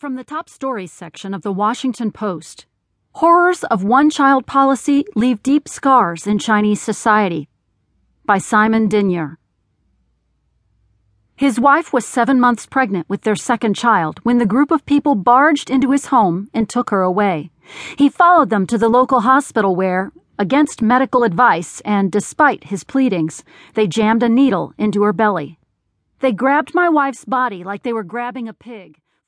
From the top stories section of the Washington Post Horrors of One Child Policy Leave Deep Scars in Chinese Society by Simon Denyer. His wife was seven months pregnant with their second child when the group of people barged into his home and took her away. He followed them to the local hospital where, against medical advice and despite his pleadings, they jammed a needle into her belly. They grabbed my wife's body like they were grabbing a pig